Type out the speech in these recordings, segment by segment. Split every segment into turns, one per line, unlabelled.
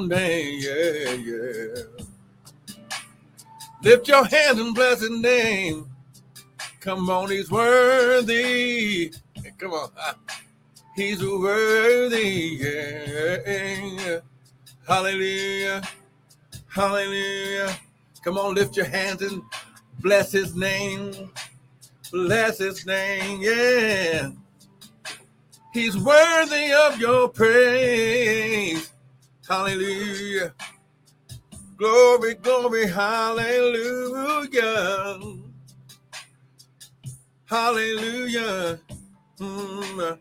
name, yeah, yeah. Lift your hands and bless his name. Come on, he's worthy. Come on. He's worthy. Yeah. Hallelujah. Hallelujah. Come on, lift your hands and bless his name. Bless his name. Yeah. He's worthy of your praise. Hallelujah. Glory, glory, hallelujah. Hallelujah. Mm.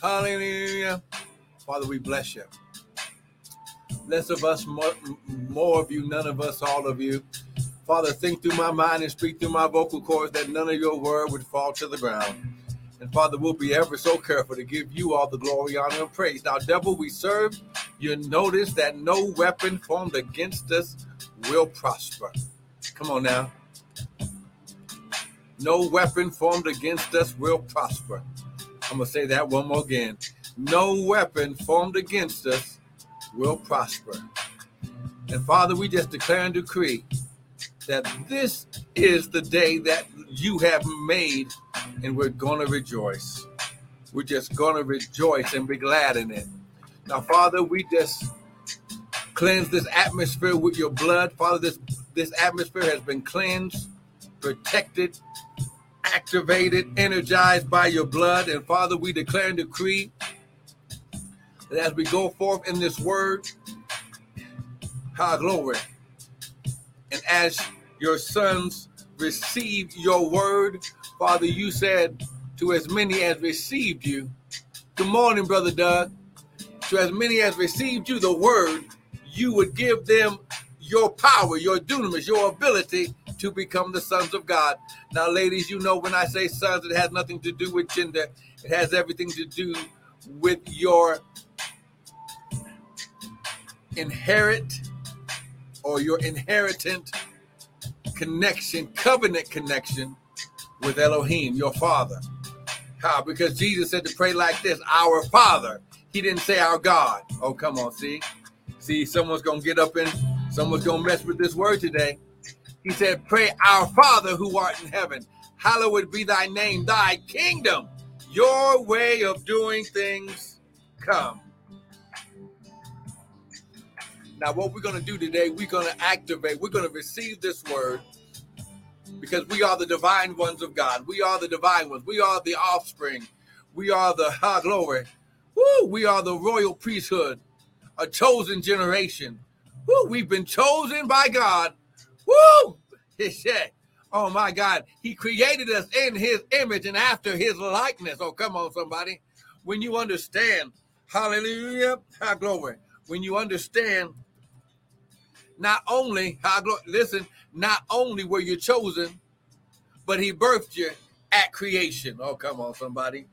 Hallelujah. Father, we bless you. Less of us, more, more of you, none of us, all of you. Father, think through my mind and speak through my vocal cords that none of your word would fall to the ground. And Father, we'll be ever so careful to give you all the glory, honor, and praise. Now, devil, we serve. You notice that no weapon formed against us will prosper. Come on now. No weapon formed against us will prosper. I'm going to say that one more again. No weapon formed against us will prosper. And Father, we just declare and decree that this is the day that you have made, and we're going to rejoice. We're just going to rejoice and be glad in it. Now, Father, we just cleanse this atmosphere with your blood. Father, this, this atmosphere has been cleansed, protected, activated, energized by your blood. And Father, we declare and decree that as we go forth in this word, high glory. And as your sons receive your word, Father, you said to as many as received you, good morning, Brother Doug, to as many as received you the word, you would give them your power, your dunamis, your ability to become the sons of God. Now, ladies, you know when I say sons, it has nothing to do with gender. It has everything to do with your inherit or your inheritant connection, covenant connection with Elohim, your father. How? Because Jesus said to pray like this, our father. He didn't say our God. Oh, come on, see? See, someone's gonna get up and someone's gonna mess with this word today. He said, Pray our Father who art in heaven, hallowed be thy name, thy kingdom, your way of doing things come. Now, what we're going to do today, we're going to activate, we're going to receive this word because we are the divine ones of God. We are the divine ones. We are the offspring. We are the high glory. Woo, we are the royal priesthood, a chosen generation. Woo, we've been chosen by God. Woo! Oh my God, He created us in His image and after His likeness. Oh, come on, somebody. When you understand, hallelujah, high glory. When you understand not only, high glory, listen, not only were you chosen, but he birthed you at creation. Oh, come on, somebody.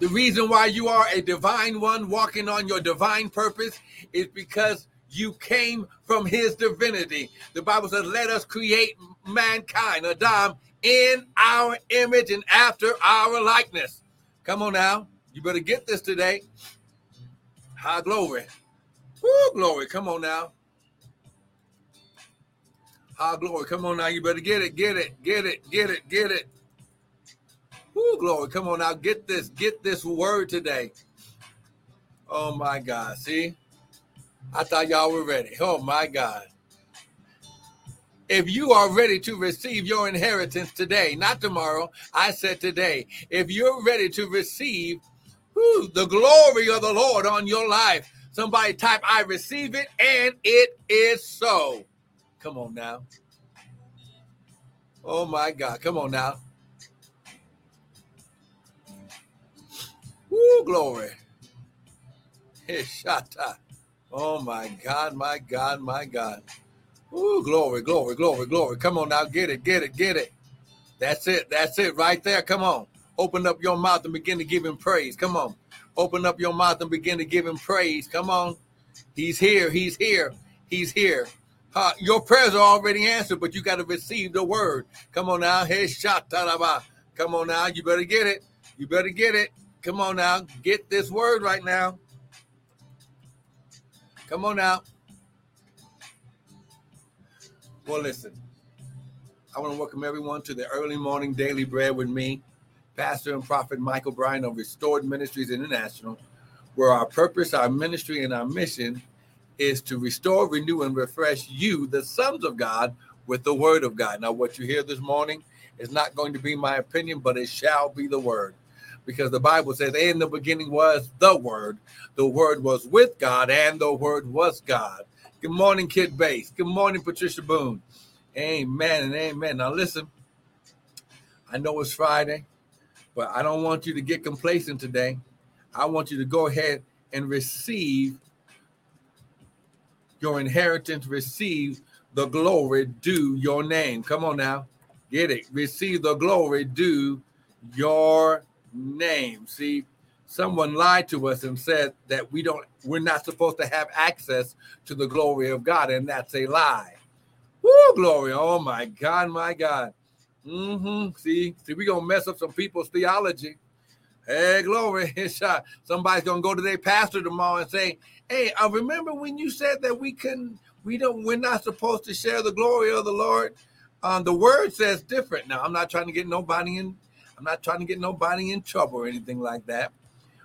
The reason why you are a divine one walking on your divine purpose is because you came from his divinity. The Bible says, let us create mankind, Adam, in our image and after our likeness. Come on now. You better get this today. High glory. Woo, glory. Come on now. High glory. Come on now. You better get it, get it, get it, get it, get it. Woo, glory. Come on now. Get this, get this word today. Oh my God. See? I thought y'all were ready. Oh my God. If you are ready to receive your inheritance today, not tomorrow, I said today, if you're ready to receive the glory of the Lord on your life, Somebody type, I receive it, and it is so. Come on now. Oh my God. Come on now. Woo, glory. Hishata. Oh my God, my God, my God. Woo, glory, glory, glory, glory. Come on now. Get it, get it, get it. That's it. That's it right there. Come on. Open up your mouth and begin to give him praise. Come on. Open up your mouth and begin to give him praise. Come on. He's here. He's here. He's here. Uh, your prayers are already answered, but you got to receive the word. Come on now. Hey, Shataraba. Come on now. You better get it. You better get it. Come on now. Get this word right now. Come on now. Well, listen. I want to welcome everyone to the early morning daily bread with me, Pastor and Prophet Michael Bryant of Restored Ministries International, where our purpose, our ministry, and our mission is to restore, renew, and refresh you, the sons of God, with the word of God. Now, what you hear this morning is not going to be my opinion, but it shall be the word. Because the Bible says, in the beginning was the word, the word was with God, and the word was God. Good morning, Kid Base. Good morning, Patricia Boone. Amen and amen. Now, listen, I know it's Friday, but I don't want you to get complacent today. I want you to go ahead and receive your inheritance, receive the glory due your name. Come on now. Get it. Receive the glory due your name. See, someone lied to us and said that we don't we're not supposed to have access to the glory of God and that's a lie. Woo, glory. Oh my God, my God. Mm-hmm. See, see, we're gonna mess up some people's theology. Hey, glory. Somebody's gonna go to their pastor tomorrow and say, Hey, I remember when you said that we couldn't, we don't, we're not supposed to share the glory of the Lord. Um, the word says different. Now, I'm not trying to get nobody in, I'm not trying to get nobody in trouble or anything like that.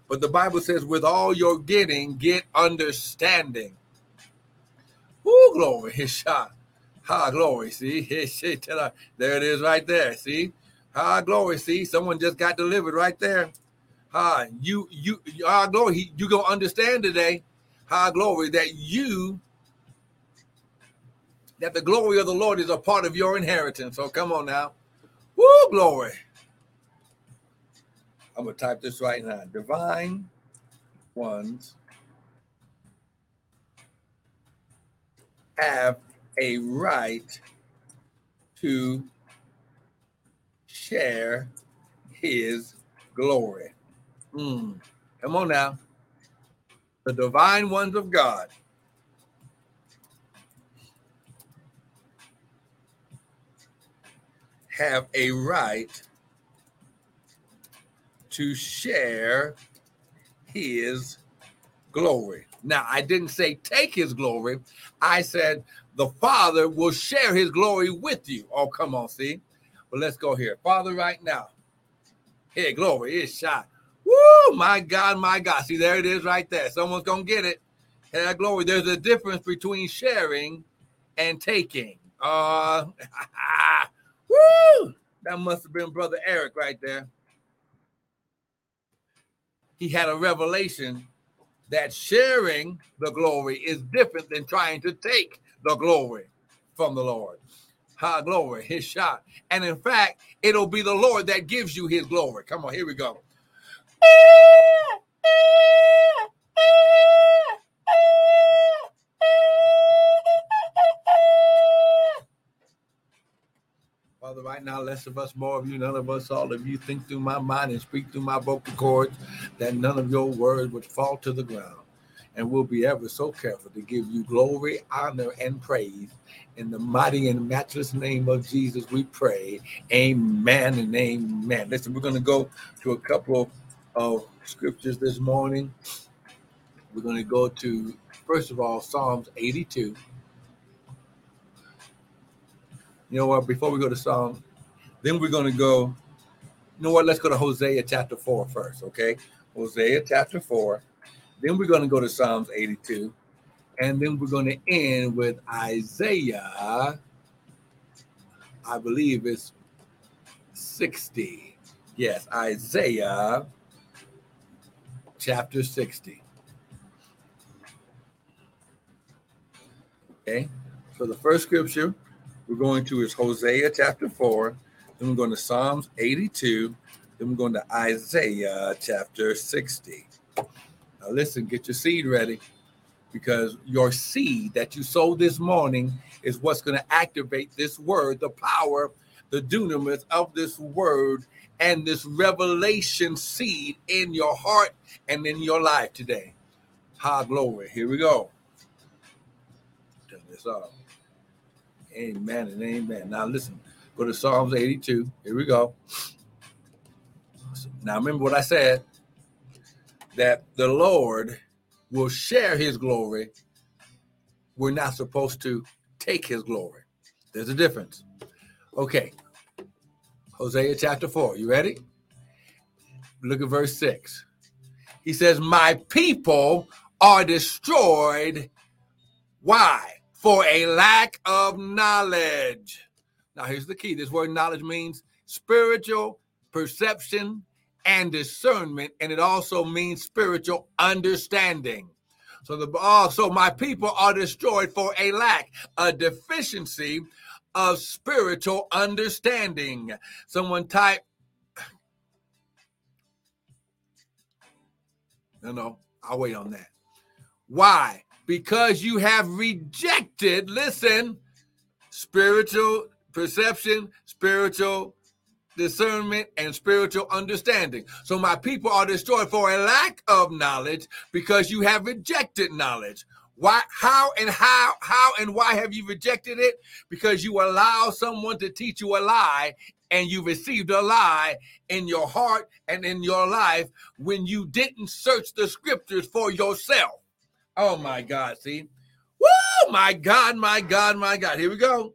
But the Bible says, with all you're getting, get understanding. Woo, glory. His shot. Ha, glory. See, there it is right there. See, ha, glory. See, someone just got delivered right there. Ha, you, you, ah, glory. You gonna understand today high glory, that you, that the glory of the Lord is a part of your inheritance. So come on now. Woo, glory. I'm going to type this right now. Divine ones have a right to share his glory. Mm. Come on now the divine ones of God. Have a right to share his glory. Now, I didn't say take his glory. I said the Father will share his glory with you. Oh, come on, see? But let's go here. Father, right now, here, glory is shot. Woo, my God, my God. See, there it is right there. Someone's going to get it. Hey, glory. There's a difference between sharing and taking. Uh, woo, that must have been Brother Eric right there. He had a revelation that sharing the glory is different than trying to take the glory from the Lord. Ha, glory, his shot. And in fact, it'll be the Lord that gives you his glory. Come on, here we go. Father, right now, less of us, more of you, none of us, all of you, think through my mind and speak through my vocal cords, that none of your words would fall to the ground. And we'll be ever so careful to give you glory, honor, and praise. In the mighty and matchless name of Jesus, we pray. Amen and amen. Listen, we're going to go to a couple of of scriptures this morning. We're going to go to, first of all, Psalms 82. You know what? Before we go to Psalms, then we're going to go, you know what? Let's go to Hosea chapter 4 first, okay? Hosea chapter 4. Then we're going to go to Psalms 82. And then we're going to end with Isaiah, I believe it's 60. Yes, Isaiah chapter 60. Okay, so the first scripture we're going to is Hosea chapter 4, then we're going to Psalms 82, then we're going to Isaiah chapter 60. Now, listen, get your seed ready because your seed that you sowed this morning is what's going to activate this word, the power, the dunamis of this word and this revelation seed in your heart and in your life today. High glory. Here we go. Turn this off. Amen and amen. Now listen, go to Psalms 82. Here we go. Now, remember what I said that the Lord will share his glory. We're not supposed to take his glory. There's a difference. Okay. Hosea chapter 4. You ready? Look at verse 6. He says, My people are destroyed. Why? For a lack of knowledge. Now, here's the key this word knowledge means spiritual perception and discernment, and it also means spiritual understanding. So the oh, so my people are destroyed for a lack, a deficiency of spiritual understanding. Someone type. No, no, I'll wait on that. Why? Because you have rejected, listen, spiritual perception, spiritual discernment, and spiritual understanding. So my people are destroyed for a lack of knowledge because you have rejected knowledge. Why, how, and how, how, and why have you rejected it? Because you allow someone to teach you a lie and you received a lie in your heart and in your life when you didn't search the scriptures for yourself. Oh my God, see? Woo! My God, my God, my God. Here we go.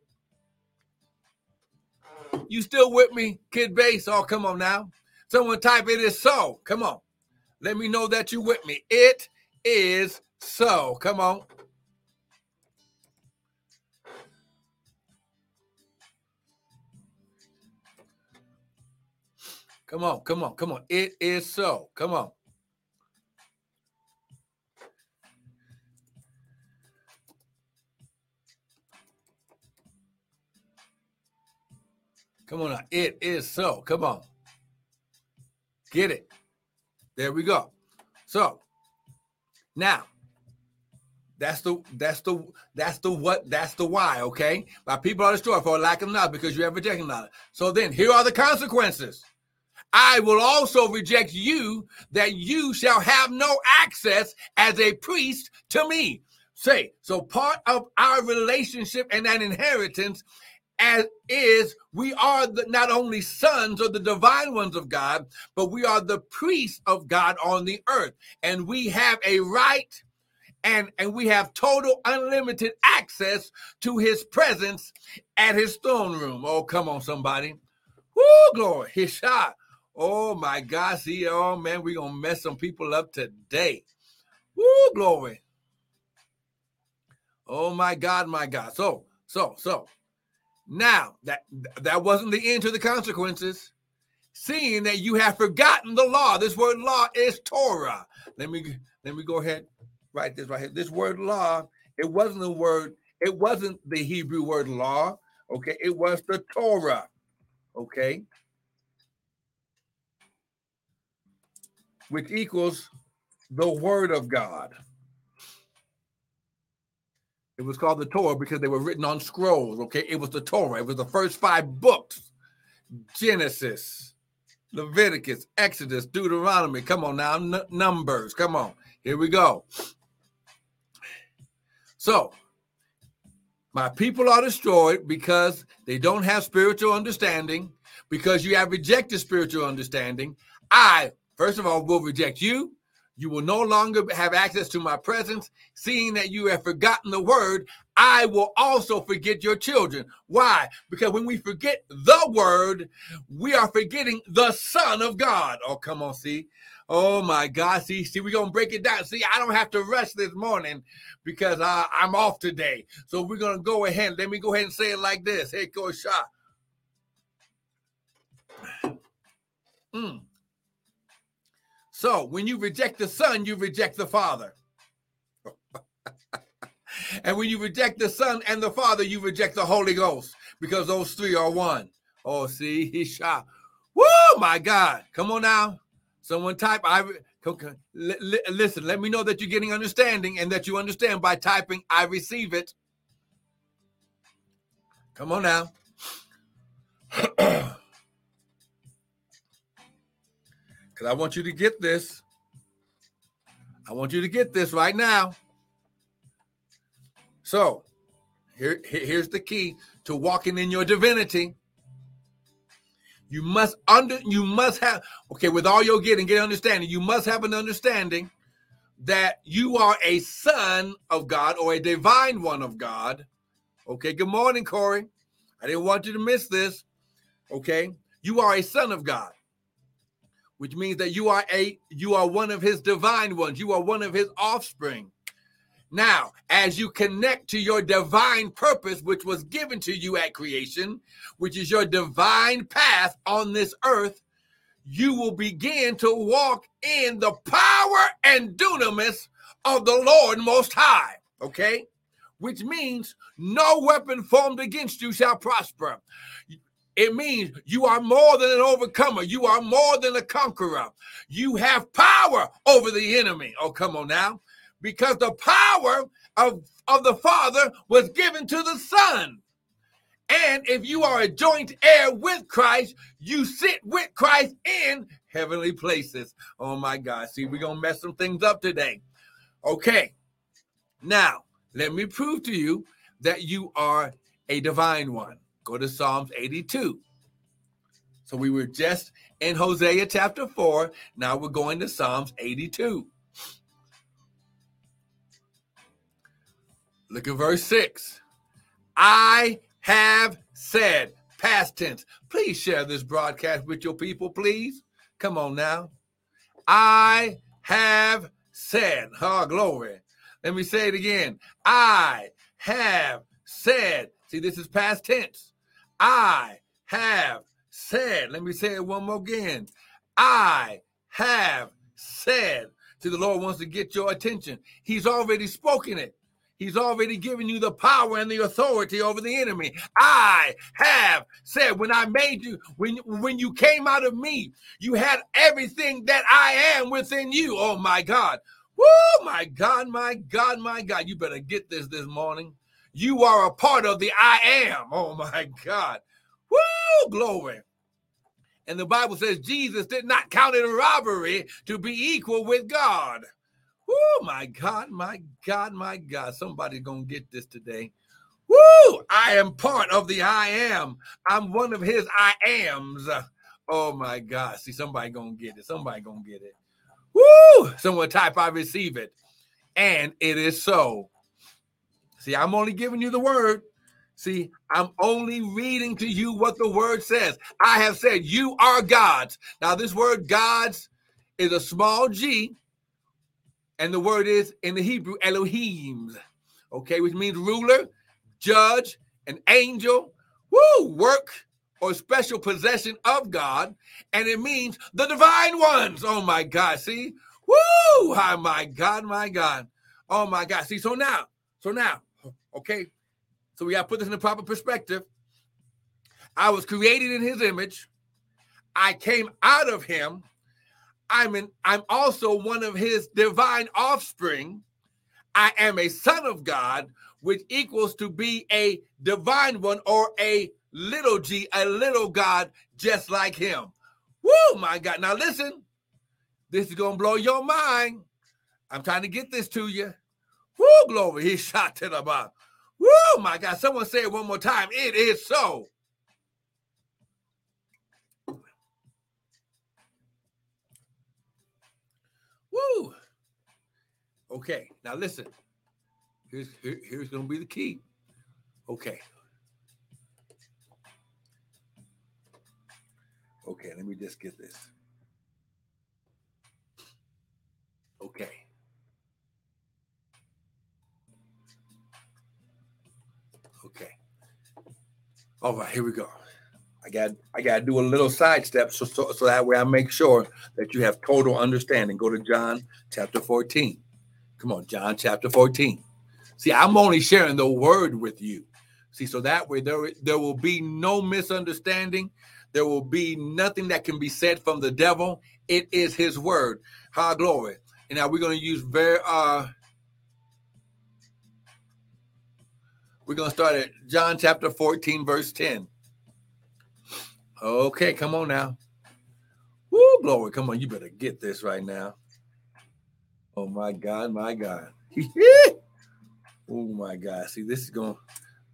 You still with me, Kid Base? Oh, come on now. Someone type it is so. Come on. Let me know that you with me. It is so. Come on. Come on, come on, come on. It is so. Come on. Come on now. It is so. Come on. Get it. There we go. So now that's the that's the that's the what that's the why, okay? My people are destroyed for lack of knowledge because you have rejected knowledge. So then here are the consequences. I will also reject you that you shall have no access as a priest to me. Say, so part of our relationship and that inheritance as is we are the, not only sons or the divine ones of God, but we are the priests of God on the earth. And we have a right and, and we have total unlimited access to his presence at his throne room. Oh, come on, somebody. Woo, glory. His shot. Oh my God. See, oh man, we're gonna mess some people up today. Woo, glory. Oh my God, my God. So, so, so now, that that wasn't the end to the consequences. Seeing that you have forgotten the law. This word law is Torah. Let me let me go ahead write this right here. This word law, it wasn't the word, it wasn't the Hebrew word law. Okay, it was the Torah. Okay. Which equals the word of God. It was called the Torah because they were written on scrolls. Okay, it was the Torah. It was the first five books: Genesis, Leviticus, Exodus, Deuteronomy. Come on now, N- Numbers. Come on, here we go. So, my people are destroyed because they don't have spiritual understanding. Because you have rejected spiritual understanding, I first of all will reject you you will no longer have access to my presence. Seeing that you have forgotten the word, I will also forget your children. Why? Because when we forget the word, we are forgetting the Son of God. Oh, come on, see. Oh my God. See, see, we're gonna break it down. See, I don't have to rush this morning because uh, I'm off today. So we're gonna go ahead. Let me go ahead and say it like this. Hey, Coach Shaw. Mm. So when you reject the Son, you reject the Father. and when you reject the Son and the Father, you reject the Holy Ghost because those three are one. Oh, see, he shot. Woo, my God. Come on now. Someone type, I listen, let me know that you're getting understanding and that you understand by typing, I receive it. Come on now. because I want you to get this. I want you to get this right now. So, here, here's the key to walking in your divinity. You must under you must have okay with all your getting get understanding. You must have an understanding that you are a son of God or a divine one of God. Okay, good morning, Corey. I didn't want you to miss this. Okay, you are a son of God, which means that you are a you are one of his divine ones. You are one of his offspring. Now, as you connect to your divine purpose, which was given to you at creation, which is your divine path on this earth, you will begin to walk in the power and dunamis of the Lord Most High. Okay? Which means no weapon formed against you shall prosper. It means you are more than an overcomer. You are more than a conqueror. You have power over the enemy. Oh, come on now because the power of, of the Father was given to the Son. And if you are a joint heir with Christ, you sit with Christ in heavenly places. Oh my God. See, we're going to mess some things up today. Okay. Now, let me prove to you that you are a divine one. Go to Psalms 82. So we were just in Hosea chapter 4. Now we're going to Psalms 82. Look at verse 6. I have said, past tense. Please share this broadcast with your people, please. Come on now. I have said, oh, glory. Let me say it again. I have said. See, this is past tense. I have said. Let me say it one more again. I have said. See, the Lord wants to get your attention. He's already spoken it. He's already given you the power and the authority over the enemy. I have said when I made you, when, when you came out of me, you had everything that I am within you. Oh my God. Woo, my God, my God, my God. You better get this this morning. You are a part of the I am. Oh my God. Woo, glory. And the Bible says Jesus did not count it robbery to be equal with God. Oh my God, my God, my God. Somebody's gonna get this today. Woo! I am part of the I am. I'm one of his I ams. Oh my God. See, somebody gonna get it. Somebody gonna get it. Woo! Someone type I receive it. And it is so. See, I'm only giving you the word. See, I'm only reading to you what the word says. I have said, You are gods. Now, this word gods is a small g and the word is in the Hebrew Elohim, okay, which means ruler, judge, an angel, woo, work or special possession of God, and it means the divine ones. Oh my God, see, woo, oh my God, my God, oh my God, see. So now, so now, okay, so we got to put this in the proper perspective. I was created in His image. I came out of Him I'm an I'm also one of his divine offspring. I am a son of God, which equals to be a divine one or a little g, a little God, just like him. Woo, my God. Now listen, this is gonna blow your mind. I'm trying to get this to you. Woo, glory. He shot to the bottom. Woo, my God. Someone say it one more time. It is so. Woo! Okay, now listen. Here's here, here's gonna be the key. Okay. Okay, let me just get this. Okay. Okay. All right, here we go. I got I got to do a little sidestep so, so so that way I make sure that you have total understanding. Go to John chapter 14. Come on, John chapter 14. See, I'm only sharing the word with you. See, so that way there there will be no misunderstanding. There will be nothing that can be said from the devil. It is his word. High glory. And now we're going to use very uh we're going to start at John chapter 14 verse 10. Okay, come on now. Woo, glory. Come on, you better get this right now. Oh my God, my God. oh my God. See, this is going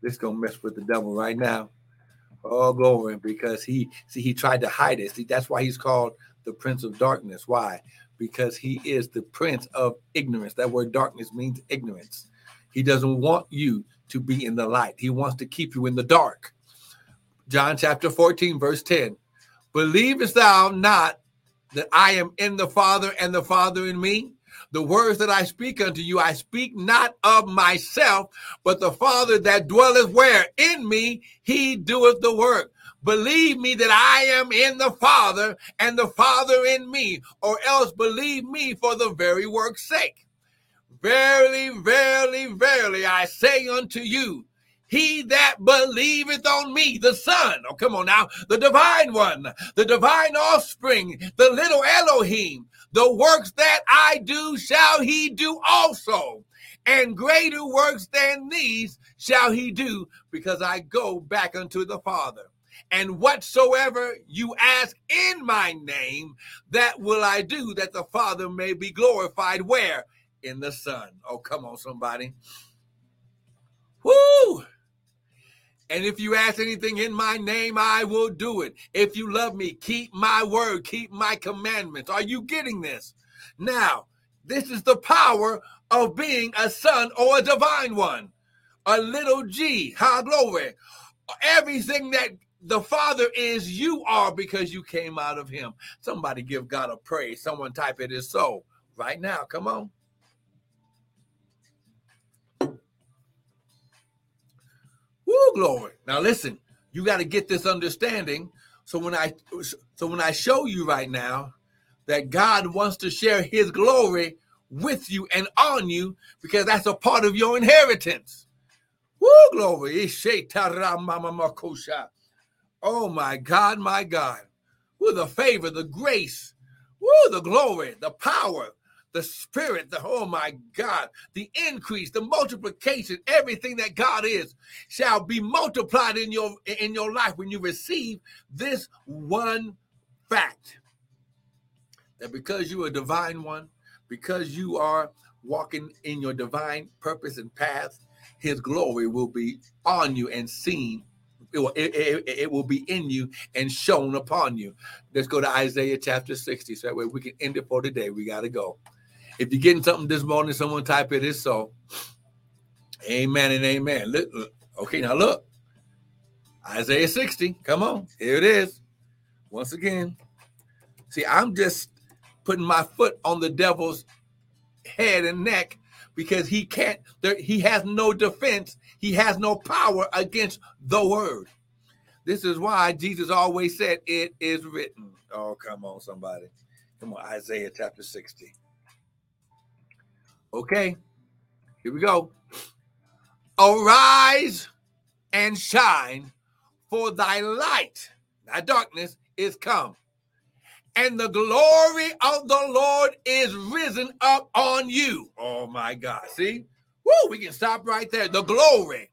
this is gonna mess with the devil right now. Oh, glory, because he see he tried to hide it. See, that's why he's called the Prince of Darkness. Why? Because he is the Prince of Ignorance. That word darkness means ignorance. He doesn't want you to be in the light. He wants to keep you in the dark. John chapter 14, verse 10. Believest thou not that I am in the Father and the Father in me? The words that I speak unto you, I speak not of myself, but the Father that dwelleth where? In me, he doeth the work. Believe me that I am in the Father and the Father in me, or else believe me for the very work's sake. Verily, verily, verily, I say unto you, he that believeth on me, the Son, oh, come on now, the divine one, the divine offspring, the little Elohim, the works that I do shall he do also. And greater works than these shall he do, because I go back unto the Father. And whatsoever you ask in my name, that will I do, that the Father may be glorified. Where? In the Son. Oh, come on, somebody. Woo! And if you ask anything in my name, I will do it. If you love me, keep my word, keep my commandments. Are you getting this? Now, this is the power of being a son or a divine one, a little g. High glory. Everything that the Father is, you are because you came out of Him. Somebody give God a praise. Someone type it is so right now. Come on. Woo, glory. Now listen, you got to get this understanding. So when I so when I show you right now that God wants to share his glory with you and on you because that's a part of your inheritance. Woo, glory. Oh my God, my God. Woo, the favor, the grace, woo, the glory, the power, the spirit, the oh my God, the increase, the multiplication, everything that God is shall be multiplied in your in your life when you receive this one fact. That because you are a divine one, because you are walking in your divine purpose and path, his glory will be on you and seen it will, it, it, it, will be in you and shown upon you. Let's go to Isaiah chapter 60 so that way we can end it for today. We got to go. If you're getting something this morning, someone type it. it is so. Amen and amen. Look, look. Okay, now look. Isaiah 60. Come on. Here it is. Once again. See, I'm just putting my foot on the devil's head and neck because he can't, there, he has no defense, he has no power against the word. This is why Jesus always said, It is written. Oh, come on, somebody. Come on, Isaiah chapter 60. Okay, here we go. Arise and shine, for thy light, thy darkness, is come. And the glory of the Lord is risen up on you. Oh my God. See? Woo, we can stop right there. The glory.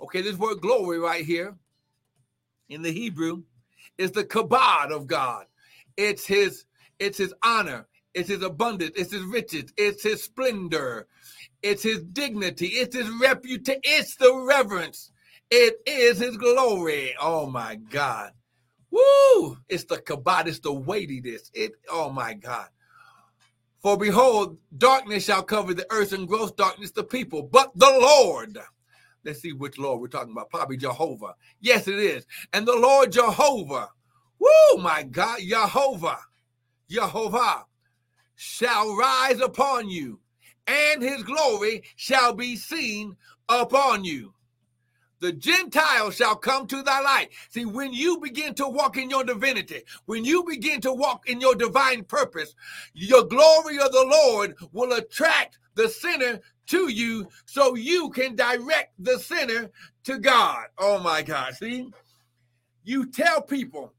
Okay, this word glory right here in the Hebrew is the kabod of God. It's his, it's his honor, it's his abundance, it's his riches, it's his splendor, it's his dignity, it's his reputation, it's the reverence, it is his glory. Oh my God. Woo! It's the kabod, it's the weightiness. It, oh my God. For behold, darkness shall cover the earth and gross darkness the people, but the Lord. Let's see which Lord we're talking about. Probably Jehovah. Yes, it is. And the Lord Jehovah. Woo, my God, Jehovah. Jehovah shall rise upon you, and his glory shall be seen upon you. The Gentiles shall come to thy light. See, when you begin to walk in your divinity, when you begin to walk in your divine purpose, your glory of the Lord will attract the sinner to you so you can direct the sinner to God. Oh my God. See, you tell people,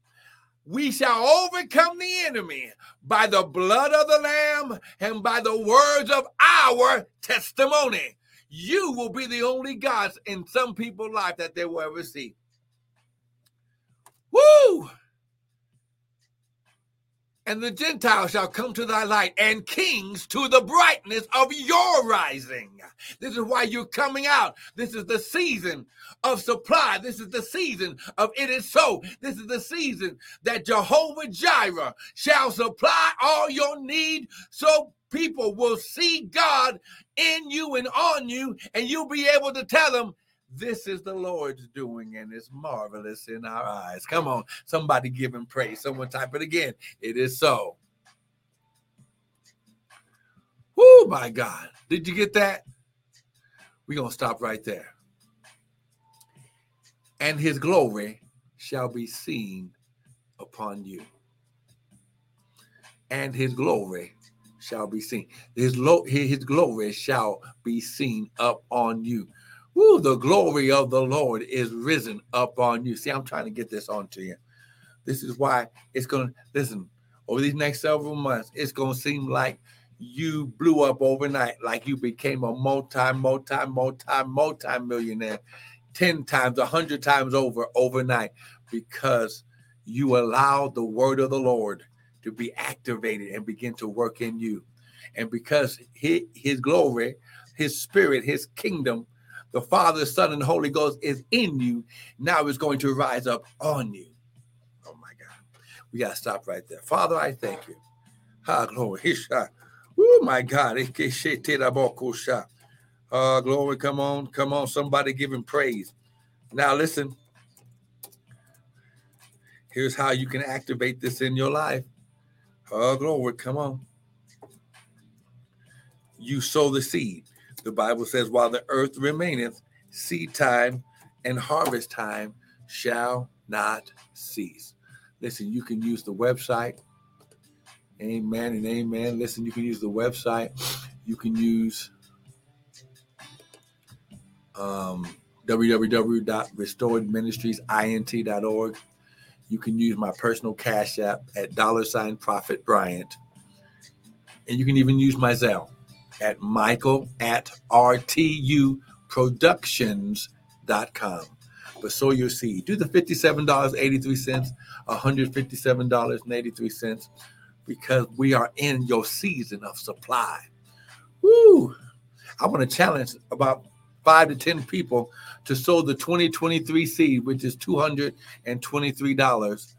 we shall overcome the enemy by the blood of the Lamb and by the words of our testimony. You will be the only gods in some people's life that they will ever see. Woo! And the Gentiles shall come to thy light, and kings to the brightness of your rising. This is why you're coming out. This is the season of supply. This is the season of it is so. This is the season that Jehovah Jireh shall supply all your need. So people will see God in you and on you, and you'll be able to tell them, this is the Lord's doing, and it's marvelous in our eyes. Come on, somebody give him praise. Someone type it again. It is so. Oh my God. Did you get that? We're going to stop right there. And his glory shall be seen upon you. And his glory shall be seen. His, lo- his glory shall be seen up on you. Woo, the glory of the Lord is risen up on you. See, I'm trying to get this onto you. This is why it's going to, listen, over these next several months, it's going to seem like you blew up overnight, like you became a multi, multi, multi, multi millionaire 10 times, 100 times over overnight because you allowed the word of the Lord to be activated and begin to work in you. And because his glory, his spirit, his kingdom the Father, Son, and Holy Ghost is in you, now is going to rise up on you. Oh my God. We got to stop right there. Father, I thank you. Ah, glory. Oh my God. Ah, glory. Come on. Come on. Somebody give him praise. Now listen. Here's how you can activate this in your life. Oh, glory. Come on. You sow the seed. The Bible says, while the earth remaineth, seed time and harvest time shall not cease. Listen, you can use the website. Amen and amen. Listen, you can use the website. You can use um, www.restoredministriesint.org. You can use my personal cash app at dollar sign prophet Bryant. And you can even use my Zelle at michael at rtuproductions.com. But sow your seed. Do the $57.83, $157.83, because we are in your season of supply. Woo! I want to challenge about five to 10 people to sow the 2023 seed, which is $223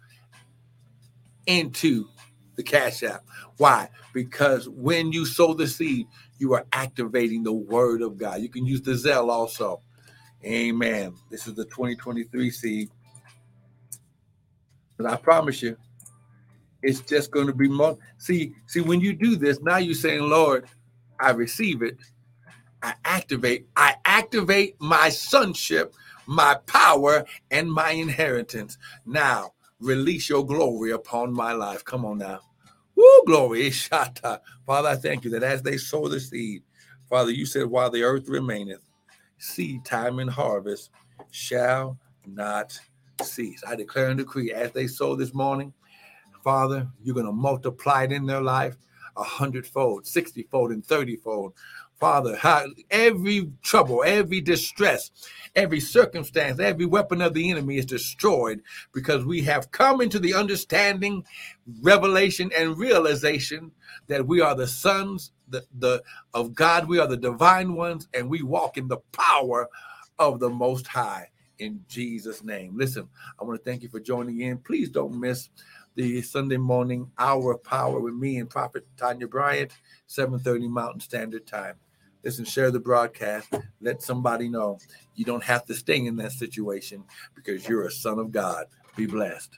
into the Cash App. Why? Because when you sow the seed, you are activating the word of God. You can use the Zelle also. Amen. This is the 2023 seed. But I promise you, it's just going to be more. See, see, when you do this, now you're saying, Lord, I receive it. I activate, I activate my sonship, my power, and my inheritance. Now release your glory upon my life. Come on now. Woo, glory. Father, I thank you that as they sow the seed, Father, you said, while the earth remaineth, seed time and harvest shall not cease. I declare and decree as they sow this morning, Father, you're going to multiply it in their life a hundredfold, sixtyfold, and thirtyfold. Father, every trouble, every distress, every circumstance, every weapon of the enemy is destroyed because we have come into the understanding, revelation, and realization that we are the sons the, the of God, we are the divine ones, and we walk in the power of the most high in Jesus' name. Listen, I want to thank you for joining in. Please don't miss the Sunday morning hour of power with me and Prophet Tanya Bryant, 7:30 Mountain Standard Time. Listen, share the broadcast. Let somebody know you don't have to stay in that situation because you're a son of God. Be blessed.